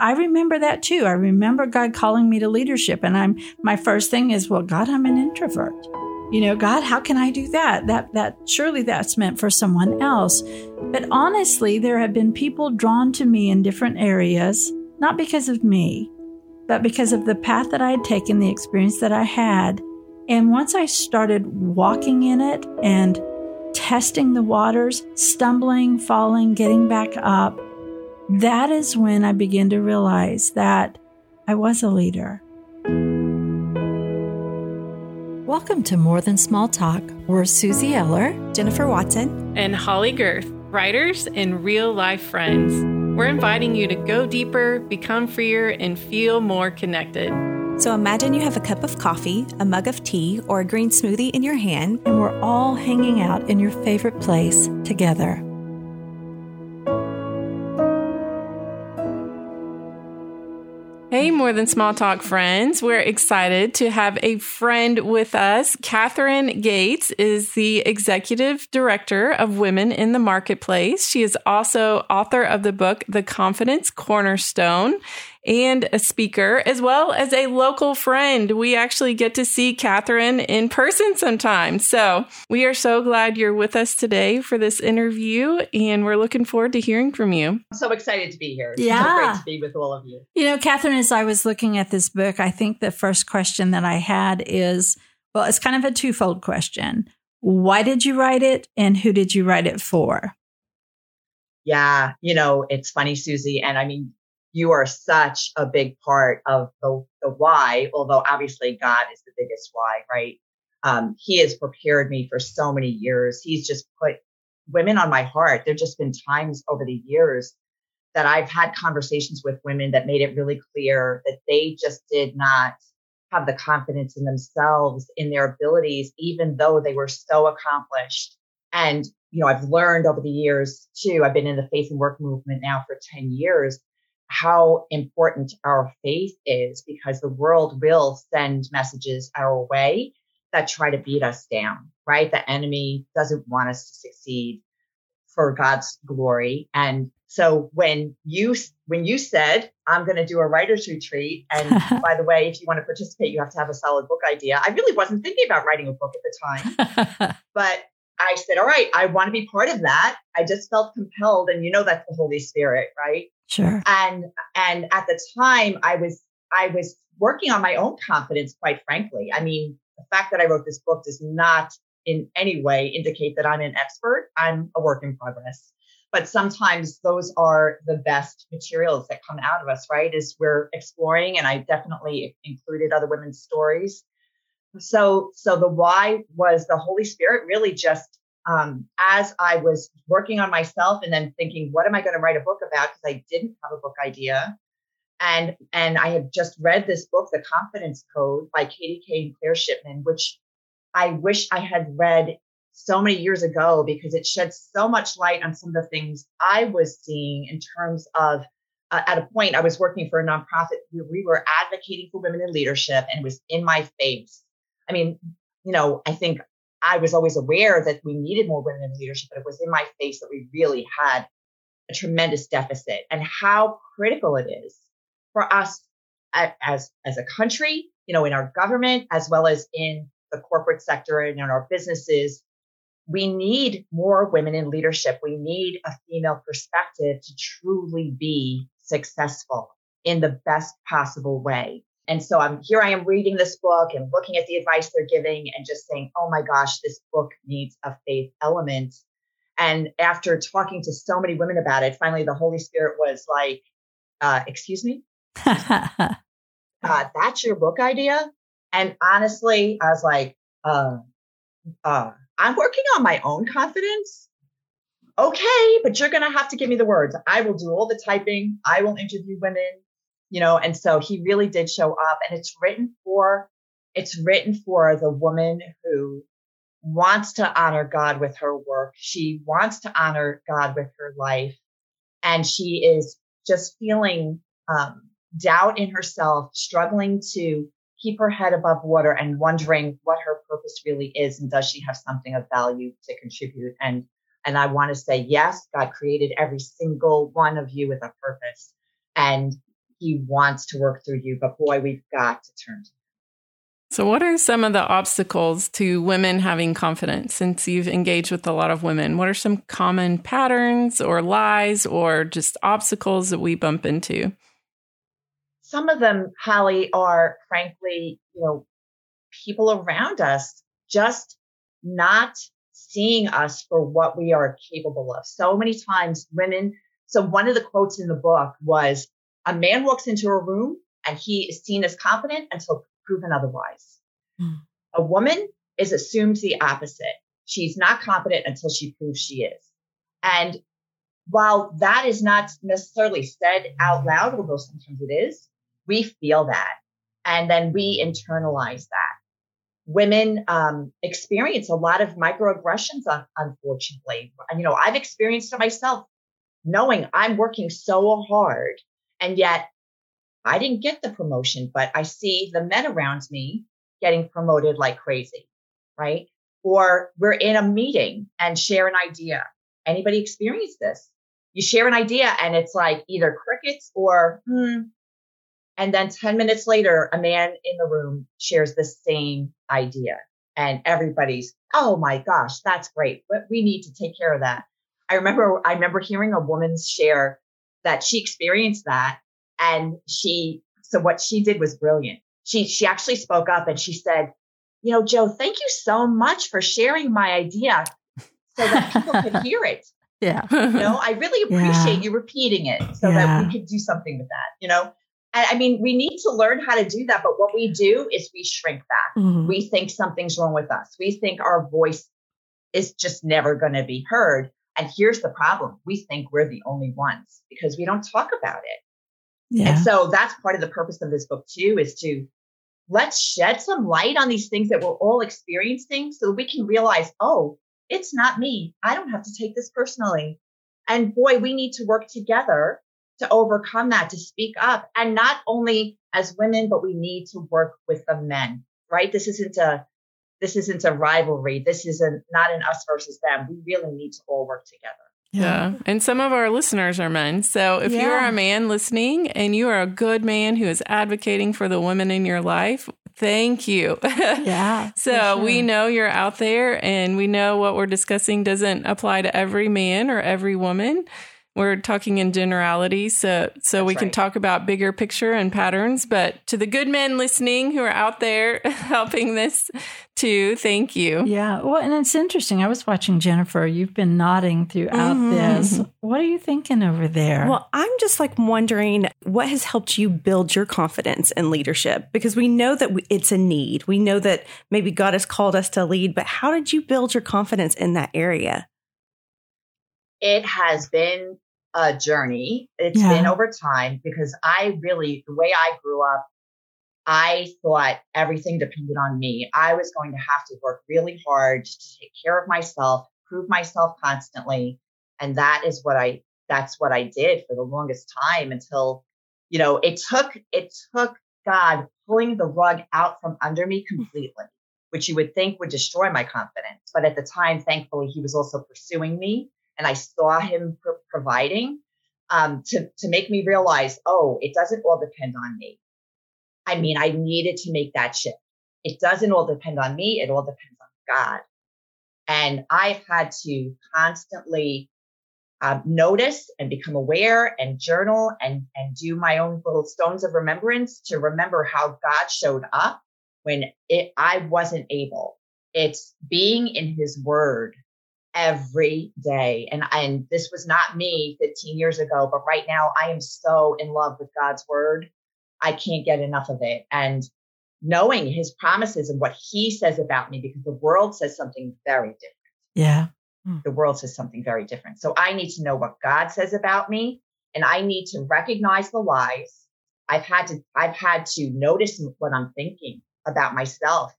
I remember that too. I remember God calling me to leadership and I'm my first thing is, well, God, I'm an introvert. You know, God, how can I do that? That that surely that's meant for someone else. But honestly, there have been people drawn to me in different areas, not because of me, but because of the path that I had taken, the experience that I had. And once I started walking in it and testing the waters, stumbling, falling, getting back up, that is when I began to realize that I was a leader. Welcome to More Than Small Talk. We're Suzie Eller, Jennifer Watson, and Holley Gerth, writers and real life friends. We're inviting you to go deeper, become freer, and feel more connected. So imagine you have a cup of coffee, a mug of tea, or a green smoothie in your hand, and we're all hanging out in your favorite place together. Hey, More Than Small Talk friends. We're excited to have a friend with us. Catherine Gates is the executive director of Women in the Marketplace. She is also author of the book, The Confidence Cornerstone and a speaker, as well as a local friend. We actually get to see Catherine in person sometimes. So we are so glad you're with us today for this interview, and we're looking forward to hearing from you. I'm so excited to be here. It's yeah. so great to be with all of you. You know, Catherine, as I was looking at this book, I think the first question that I had is well, it's kind of a twofold question. Why did you write it, and who did you write it for? Yeah, you know, it's funny, Suzie. And I mean, you are such a big part of the, the why, although obviously God is the biggest why, right? Um, he has prepared me for so many years. He's just put women on my heart. There just been times over the years that I've had conversations with women that made it really clear that they just did not have the confidence in themselves, in their abilities, even though they were so accomplished. And, you know, I've learned over the years too, I've been in the faith and work movement now for 10 years how important our faith is because the world will send messages our way that try to beat us down, right? The enemy doesn't want us to succeed for God's glory. And so when you when you said I'm going to do a writers retreat, and by the way, if you want to participate, you have to have a solid book idea. I really wasn't thinking about writing a book at the time, but I said, all right, I want to be part of that. I just felt compelled. And you know, that's the Holy Spirit, right? Sure. And, and at the time I was, I was working on my own confidence, quite frankly. I mean, the fact that I wrote this book does not in any way indicate that I'm an expert. I'm a work in progress. But sometimes those are the best materials that come out of us, right? As we're exploring, and I definitely included other women's stories so so the why was the holy spirit really just um, as i was working on myself and then thinking what am i going to write a book about? Because i didn't have a book idea. And and i had just read this book the confidence code by katty kay and claire shipman which i wish i had read so many years ago because it shed so much light on some of the things i was seeing in terms of uh, at a point i was working for a nonprofit where we were advocating for women in leadership and it was in my face. I mean, you know, I think I was always aware that we needed more women in leadership, but it was in my face that we really had a tremendous deficit and how critical it is for us as, as a country, you know, in our government, as well as in the corporate sector and in our businesses. We need more women in leadership. We need a female perspective to truly be successful in the best possible way. And so I'm here I am reading this book and looking at the advice they're giving and just saying, oh my gosh, this book needs a faith element. And after talking to so many women about it, finally the Holy Spirit was like, uh, excuse me? uh, that's your book idea? And honestly, I was like, uh, uh, I'm working on my own confidence. Okay, but you're going to have to give me the words. I will do all the typing. I will interview women you know, and so he really did show up and it's written for, it's written for the woman who wants to honor God with her work. She wants to honor God with her life. And she is just feeling um, doubt in herself, struggling to keep her head above water and wondering what her purpose really is and does she have something of value to contribute and and I want to say yes God created every single one of you with a purpose and he wants to work through you, but boy, we've got to turn to so, what are some of the obstacles to women having confidence since you've engaged with a lot of women? What are some common patterns or lies or just obstacles that we bump into? Some of them, Holley, are frankly, you know, people around us just not seeing us for what we are capable of. So many times, women. So, one of the quotes in the book was a man walks into a room and he is seen as confident until proven otherwise. Mm. A woman is assumed the opposite. She's not competent until she proves she is. And while that is not necessarily said out loud, although sometimes it is, we feel that. And then we internalize that. Women um, experience a lot of microaggressions, unfortunately. You know, I've experienced it myself, knowing I'm working so hard, and yet I didn't get the promotion, but I see the men around me getting promoted like crazy, right? Or we're in a meeting and share an idea. Anybody experience this? You share an idea and it's like either crickets or hmm. And then 10 minutes later, a man in the room shares the same idea. And everybody's, oh my gosh, that's great. But we need to take care of that. I remember, I remember hearing a woman share that she experienced that and she, so what she did was brilliant. She, she actually spoke up and she said, you know, Joe, thank you so much for sharing my idea so that people could hear it. Yeah. You know, I really appreciate yeah. you repeating it so yeah. that we could do something with that, you know? And I mean, we need to learn how to do that. But what we do is we shrink back. Mm-hmm. We think something's wrong with us. We think our voice is just never going to be heard. And here's the problem we think we're the only ones because we don't talk about it. Yeah. And so that's part of the purpose of this book too, is to let's shed some light on these things that we're all experiencing so we can realize, oh, it's not me. I don't have to take this personally. And boy, we need to work together to overcome that, to speak up. And not only as women, but we need to work with the men, right? This isn't a this isn't a rivalry. This isn't not an us versus them. We really need to all work together. Yeah. And some of our listeners are men. So if yeah. you are a man listening and you are a good man who is advocating for the women in your life, thank you. Yeah. so sure. we know you're out there and we know what we're discussing doesn't apply to every man or every woman. We're talking in generalities, so so That's we can right. talk about bigger picture and patterns. But to the good men listening who are out there helping this too, thank you. Yeah, well, and it's interesting. I was watching Jennifer. You've been nodding throughout mm-hmm. this. What are you thinking over there? Well, I'm just like wondering what has helped you build your confidence in leadership because we know that it's a need. We know that maybe God has called us to lead, but how did you build your confidence in that area? It has been a journey. It's yeah. been over time because I really, the way I grew up, I thought everything depended on me. I was going to have to work really hard to take care of myself, prove myself constantly. And that is what I, that's what I did for the longest time until, you know, it took, it took God pulling the rug out from under me hmm. completely, which you would think would destroy my confidence. But at the time, thankfully, he was also pursuing me and I saw him providing um, to, to make me realize, oh, it doesn't all depend on me. I mean, I needed to make that shift. It doesn't all depend on me. It all depends on God. And I've had to constantly um, notice and become aware and journal and, and do my own little stones of remembrance to remember how God showed up when it, I wasn't able. It's being in his word every day. And, and this was not me 15 years ago, but right now I am so in love with God's word. I can't get enough of it. And knowing his promises and what he says about me, because the world says something very different. Yeah. Hmm. The world says something very different. So I need to know what God says about me and I need to recognize the lies. I've had to, I've had to notice what I'm thinking about myself,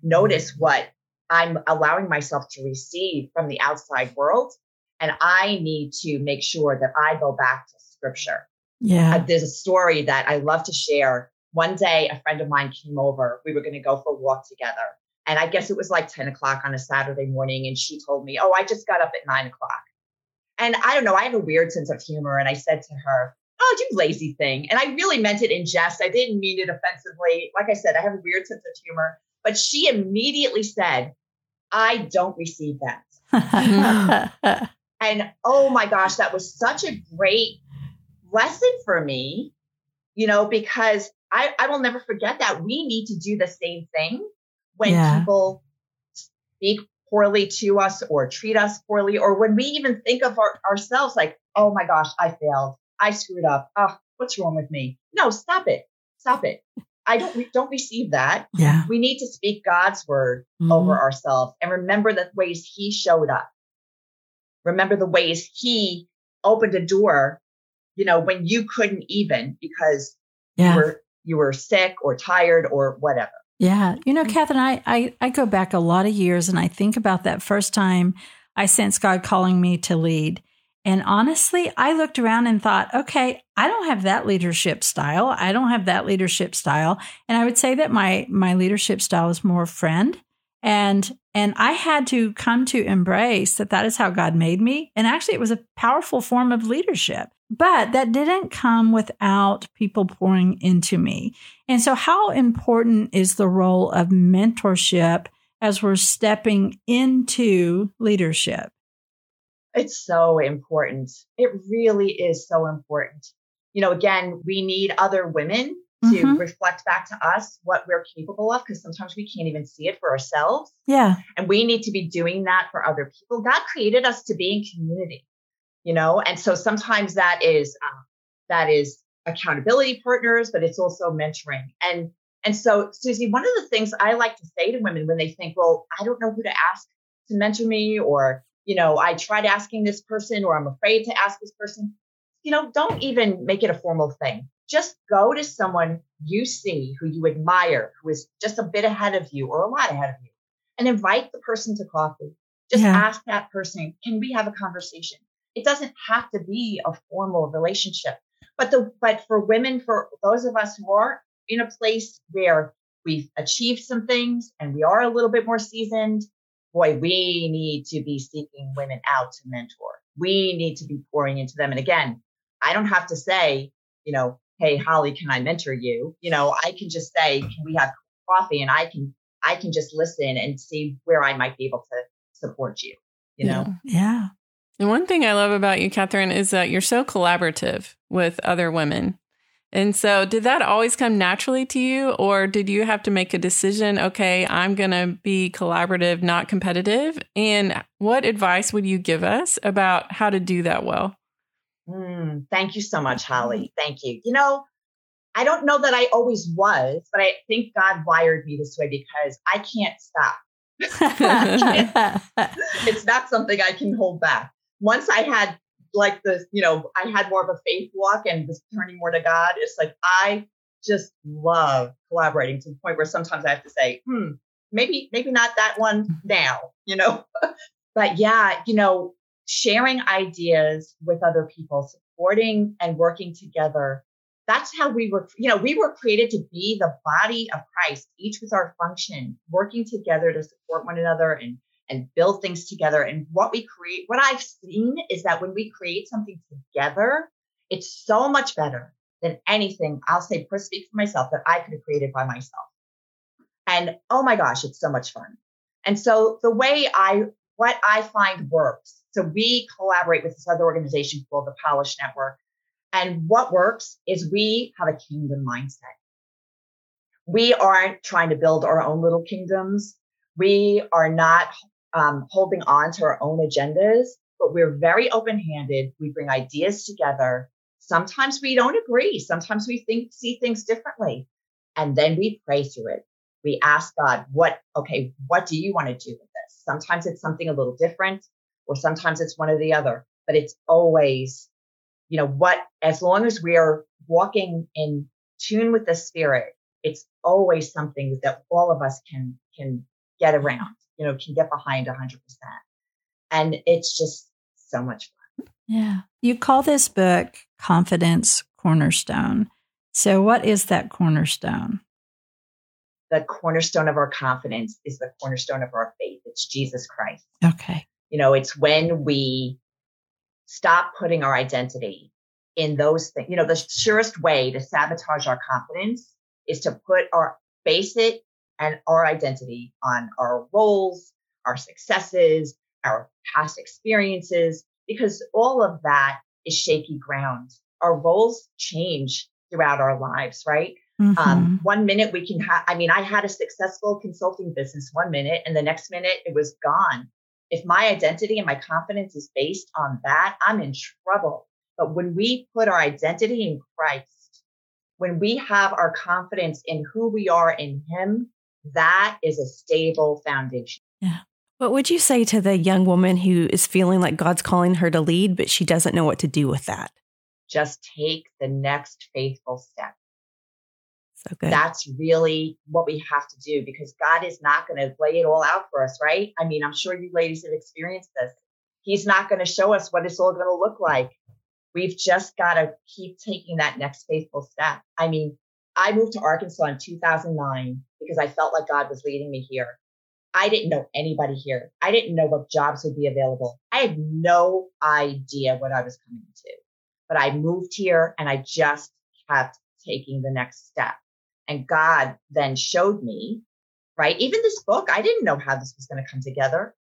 notice what I'm allowing myself to receive from the outside world. And I need to make sure that I go back to scripture. Yeah. Uh, there's a story that I love to share. One day, a friend of mine came over. We were going to go for a walk together. And I guess it was like 10 o'clock on a Saturday morning. And she told me, Oh, I just got up at nine o'clock. And I don't know, I have a weird sense of humor. And I said to her, oh, you lazy thing. And I really meant it in jest. I didn't mean it offensively. Like I said, I have a weird sense of humor. But she immediately said, I don't receive that. and oh my gosh, that was such a great lesson for me, you know, because I, I will never forget that. We need to do the same thing when yeah. people speak poorly to us or treat us poorly, or when we even think of our, ourselves like, oh my gosh, I failed. I screwed up. Oh, what's wrong with me? No, stop it. Stop it. I don't we don't receive that. Yeah. We need to speak God's word mm-hmm. over ourselves and remember the ways he showed up. Remember the ways he opened a door, you know, when you couldn't even because yeah. you were you were sick or tired or whatever. Yeah. You know, Catherine, I, I, I go back a lot of years and I think about that first time I sensed God calling me to lead. And honestly, I looked around and thought, okay, I don't have that leadership style. I don't have that leadership style. And I would say that my my leadership style is more friend. And and I had to come to embrace that that is how God made me. And actually it was a powerful form of leadership. But that didn't come without people pouring into me. And so how important is the role of mentorship as we're stepping into leadership? It's so important. It really is so important. You know, again, we need other women to mm-hmm. reflect back to us what we're capable of because sometimes we can't even see it for ourselves. Yeah. And we need to be doing that for other people. God created us to be in community, you know, and so sometimes that is uh, that is accountability partners, but it's also mentoring. And and so, Suzie, one of the things I like to say to women when they think, well, I don't know who to ask to mentor me, or you know, I tried asking this person or I'm afraid to ask this person. You know, don't even make it a formal thing. Just go to someone you see who you admire, who is just a bit ahead of you or a lot ahead of you, and invite the person to coffee. Just yeah. ask that person, can we have a conversation? It doesn't have to be a formal relationship. But the but for women, for those of us who are in a place where we've achieved some things and we are a little bit more seasoned boy, we need to be seeking women out to mentor. We need to be pouring into them. And again, I don't have to say, you know, hey, Holley, can I mentor you? You know, I can just say, can we have coffee? And I can, I can just listen and see where I might be able to support you, you know? Yeah. yeah. And one thing I love about you, Catherine, is that you're so collaborative with other women. And so, did that always come naturally to you, or did you have to make a decision? Okay, I'm going to be collaborative, not competitive. And what advice would you give us about how to do that well? Mm, thank you so much, Holley. Thank you. You know, I don't know that I always was, but I think God wired me this way because I can't stop. it's not something I can hold back. Once I had like the, you know, I had more of a faith walk and was turning more to God. It's like I just love collaborating to the point where sometimes I have to say, hmm, maybe, maybe not that one mm-hmm. now, you know. but yeah, you know, sharing ideas with other people, supporting and working together. That's how we were, you know, we were created to be the body of Christ, each with our function, working together to support one another and and build things together. And what we create, what I've seen is that when we create something together, it's so much better than anything. I'll say, per speak for myself, that I could have created by myself. And oh my gosh, it's so much fun. And so the way I, what I find works, so we collaborate with this other organization called the Polish Network. And what works is we have a kingdom mindset. We aren't trying to build our own little kingdoms. We are not um, holding on to our own agendas, but we're very open handed. We bring ideas together. Sometimes we don't agree. Sometimes we think, see things differently. And then we pray through it. We ask God, what, okay, what do you want to do with this? Sometimes it's something a little different, or sometimes it's one or the other, but it's always, you know, what, as long as we are walking in tune with the spirit, it's always something that all of us can, can get around you know, can get behind 100%. And it's just so much fun. Yeah. You call this book Confidence Cornerstone. So, what is that cornerstone? The cornerstone of our confidence is the cornerstone of our faith. It's Jesus Christ. Okay. You know, it's when we stop putting our identity in those things. You know, the surest way to sabotage our confidence is to put our base it and our identity on our roles, our successes, our past experiences, because all of that is shaky ground. Our roles change throughout our lives, right? Um, mm-hmm. Um, one minute we can have, I mean, I had a successful consulting business one minute, and the next minute it was gone. If my identity and my confidence is based on that, I'm in trouble. But when we put our identity in Christ, when we have our confidence in who we are in Him, that is a stable foundation. Yeah. What would you say to the young woman who is feeling like God's calling her to lead, but she doesn't know what to do with that? Just take the next faithful step. So good. That's really what we have to do because God is not going to lay it all out for us, right? I mean, I'm sure you ladies have experienced this. He's not going to show us what it's all going to look like. We've just got to keep taking that next faithful step. I mean, I moved to Arkansas in 2009 because I felt like God was leading me here. I didn't know anybody here. I didn't know what jobs would be available. I had no idea what I was coming to. But I moved here and I just kept taking the next step. And God then showed me, right? Even this book, I didn't know how this was going to come together,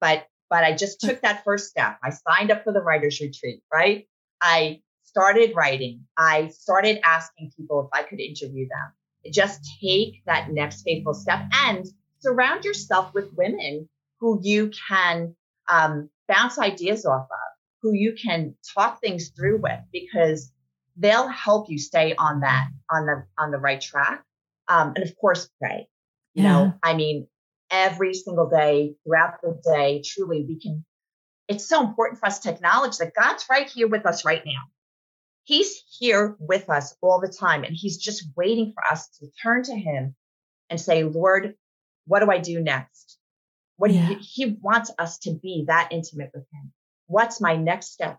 but but I just took that first step. I signed up for the writers retreat, right? I started writing. I started asking people if I could interview them. Just take that next faithful step and surround yourself with women who you can um, bounce ideas off of, who you can talk things through with, because they'll help you stay on that on the on the right track. Um, and of course, pray. You yeah. know, I mean, every single day throughout the day, truly, we can. It's so important for us to acknowledge that God's right here with us right now. He's here with us all the time, and He's just waiting for us to turn to Him and say, Lord, what do I do next? What yeah. he, he wants us to be that intimate with Him. What's my next step?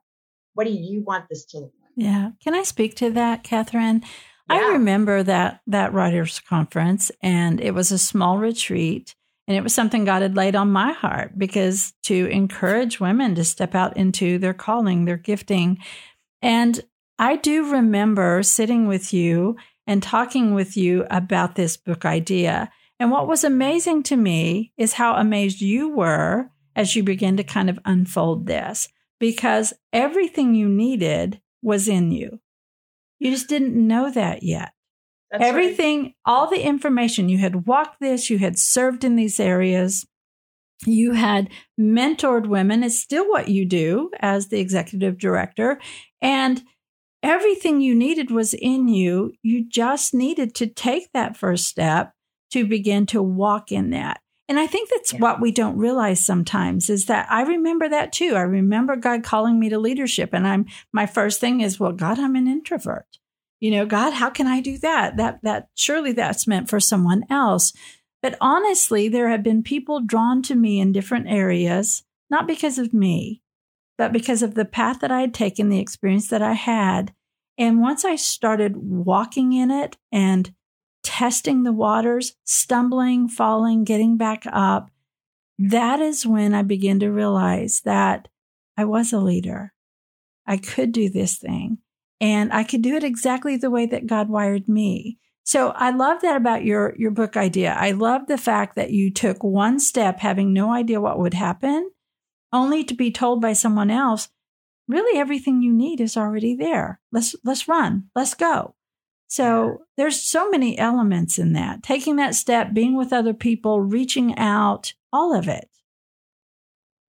What do you want this to look like? Yeah. Can I speak to that, Catherine? Yeah. I remember that that writers conference, and it was a small retreat. And it was something God had laid on my heart because to encourage women to step out into their calling, their gifting. And I do remember sitting with you and talking with you about this book idea. And what was amazing to me is how amazed you were as you began to kind of unfold this because everything you needed was in you. You just didn't know that yet. That's Everything, right. all the information, you had walked this, you had served in these areas, you had mentored women. It's still what you do as the executive director. And everything you needed was in you. You just needed to take that first step to begin to walk in that. And I think that's yeah. what we don't realize sometimes is that I remember that too. I remember God calling me to leadership and I'm my first thing is, well, God, I'm an introvert. You know, God, how can I do that? That that surely that's meant for someone else. But honestly, there have been people drawn to me in different areas, not because of me, but because of the path that I had taken, the experience that I had. And once I started walking in it and testing the waters, stumbling, falling, getting back up, that is when I began to realize that I was a leader. I could do this thing and I could do it exactly the way that God wired me. So I love that about your, your book idea. I love the fact that you took one step having no idea what would happen, only to be told by someone else, really everything you need is already there. Let's, let's run. Let's go. So there's so many elements in that. Taking that step, being with other people, reaching out, all of it.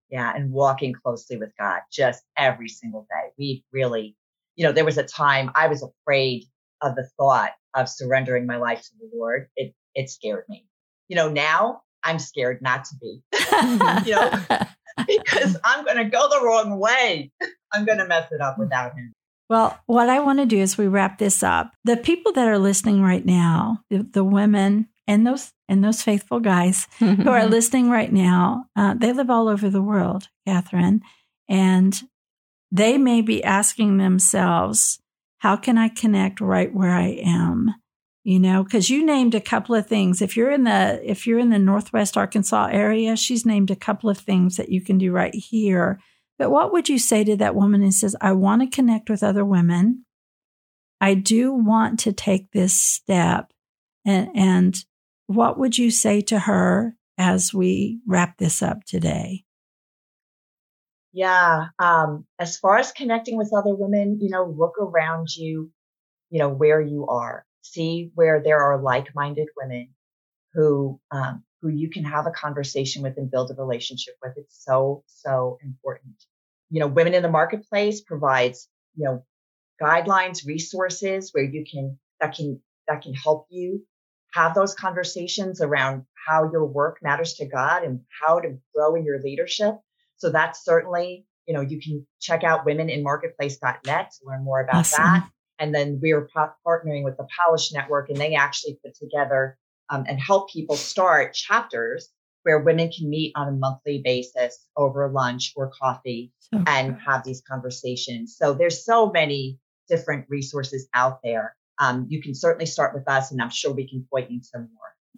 Yeah, and walking closely with God just every single day. We really, you know, there was a time I was afraid of the thought of surrendering my life to the Lord. It it scared me. You know, now I'm scared not to be. Mm-hmm. you know, because I'm going to go the wrong way. I'm going to mess it up without him. Well, what I want to do is we wrap this up. The people that are listening right now, the, the women and those and those faithful guys who are listening right now, uh, they live all over the world, Catherine, and they may be asking themselves, "How can I connect right where I am?" You know, because you named a couple of things. If you're in the if you're in the Northwest Arkansas area, she's named a couple of things that you can do right here But what would you say to that woman who says, I want to connect with other women? I do want to take this step. And, and what would you say to her as we wrap this up today? Yeah. Um, as far as connecting with other women, you know, look around you, you know, where you are. See where there are like-minded women who um, who you can have a conversation with and build a relationship with. It's so so important. You know, Women in the Marketplace provides you know guidelines, resources where you can that can that can help you have those conversations around how your work matters to God and how to grow in your leadership. So that's certainly, you know, you can check out womeninmarketplace.net to learn more about awesome. that. And then we're partnering with the Polish Network, and they actually put together um, and help people start chapters where women can meet on a monthly basis over lunch or coffee so and have these conversations. So there's so many different resources out there. Um, you can certainly start with us, and I'm sure we can point you to more.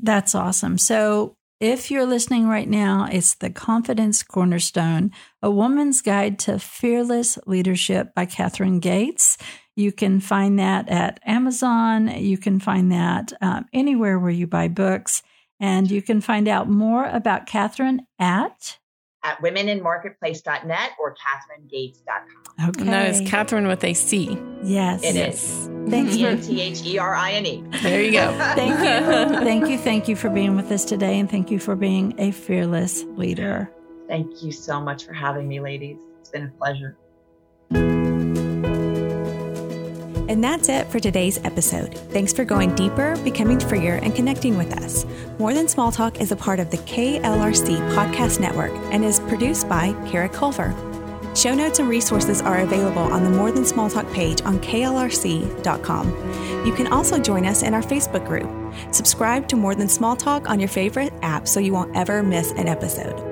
That's awesome. So if you're listening right now, it's the Confidence Cornerstone, a woman's guide to fearless leadership by Catherine Gates. You can find that at Amazon. You can find that um, anywhere where you buy books. And you can find out more about Catherine at at womeninmarketplace.net or catherinegates.com. Okay. No, it's Catherine with a C. Yes. It is. Thank you. T H E R I N E. There you go. thank you. Thank you. Thank you for being with us today. And thank you for being a fearless leader. Thank you so much for having me, ladies. It's been a pleasure. And that's it for today's episode. Thanks for going deeper, becoming freer, and connecting with us. More Than Small Talk is a part of the KLRC Podcast Network and is produced by Kara Culver. Show notes and resources are available on the More Than Small Talk page on klrc.com. You can also join us in our Facebook group. Subscribe to More Than Small Talk on your favorite app so you won't ever miss an episode.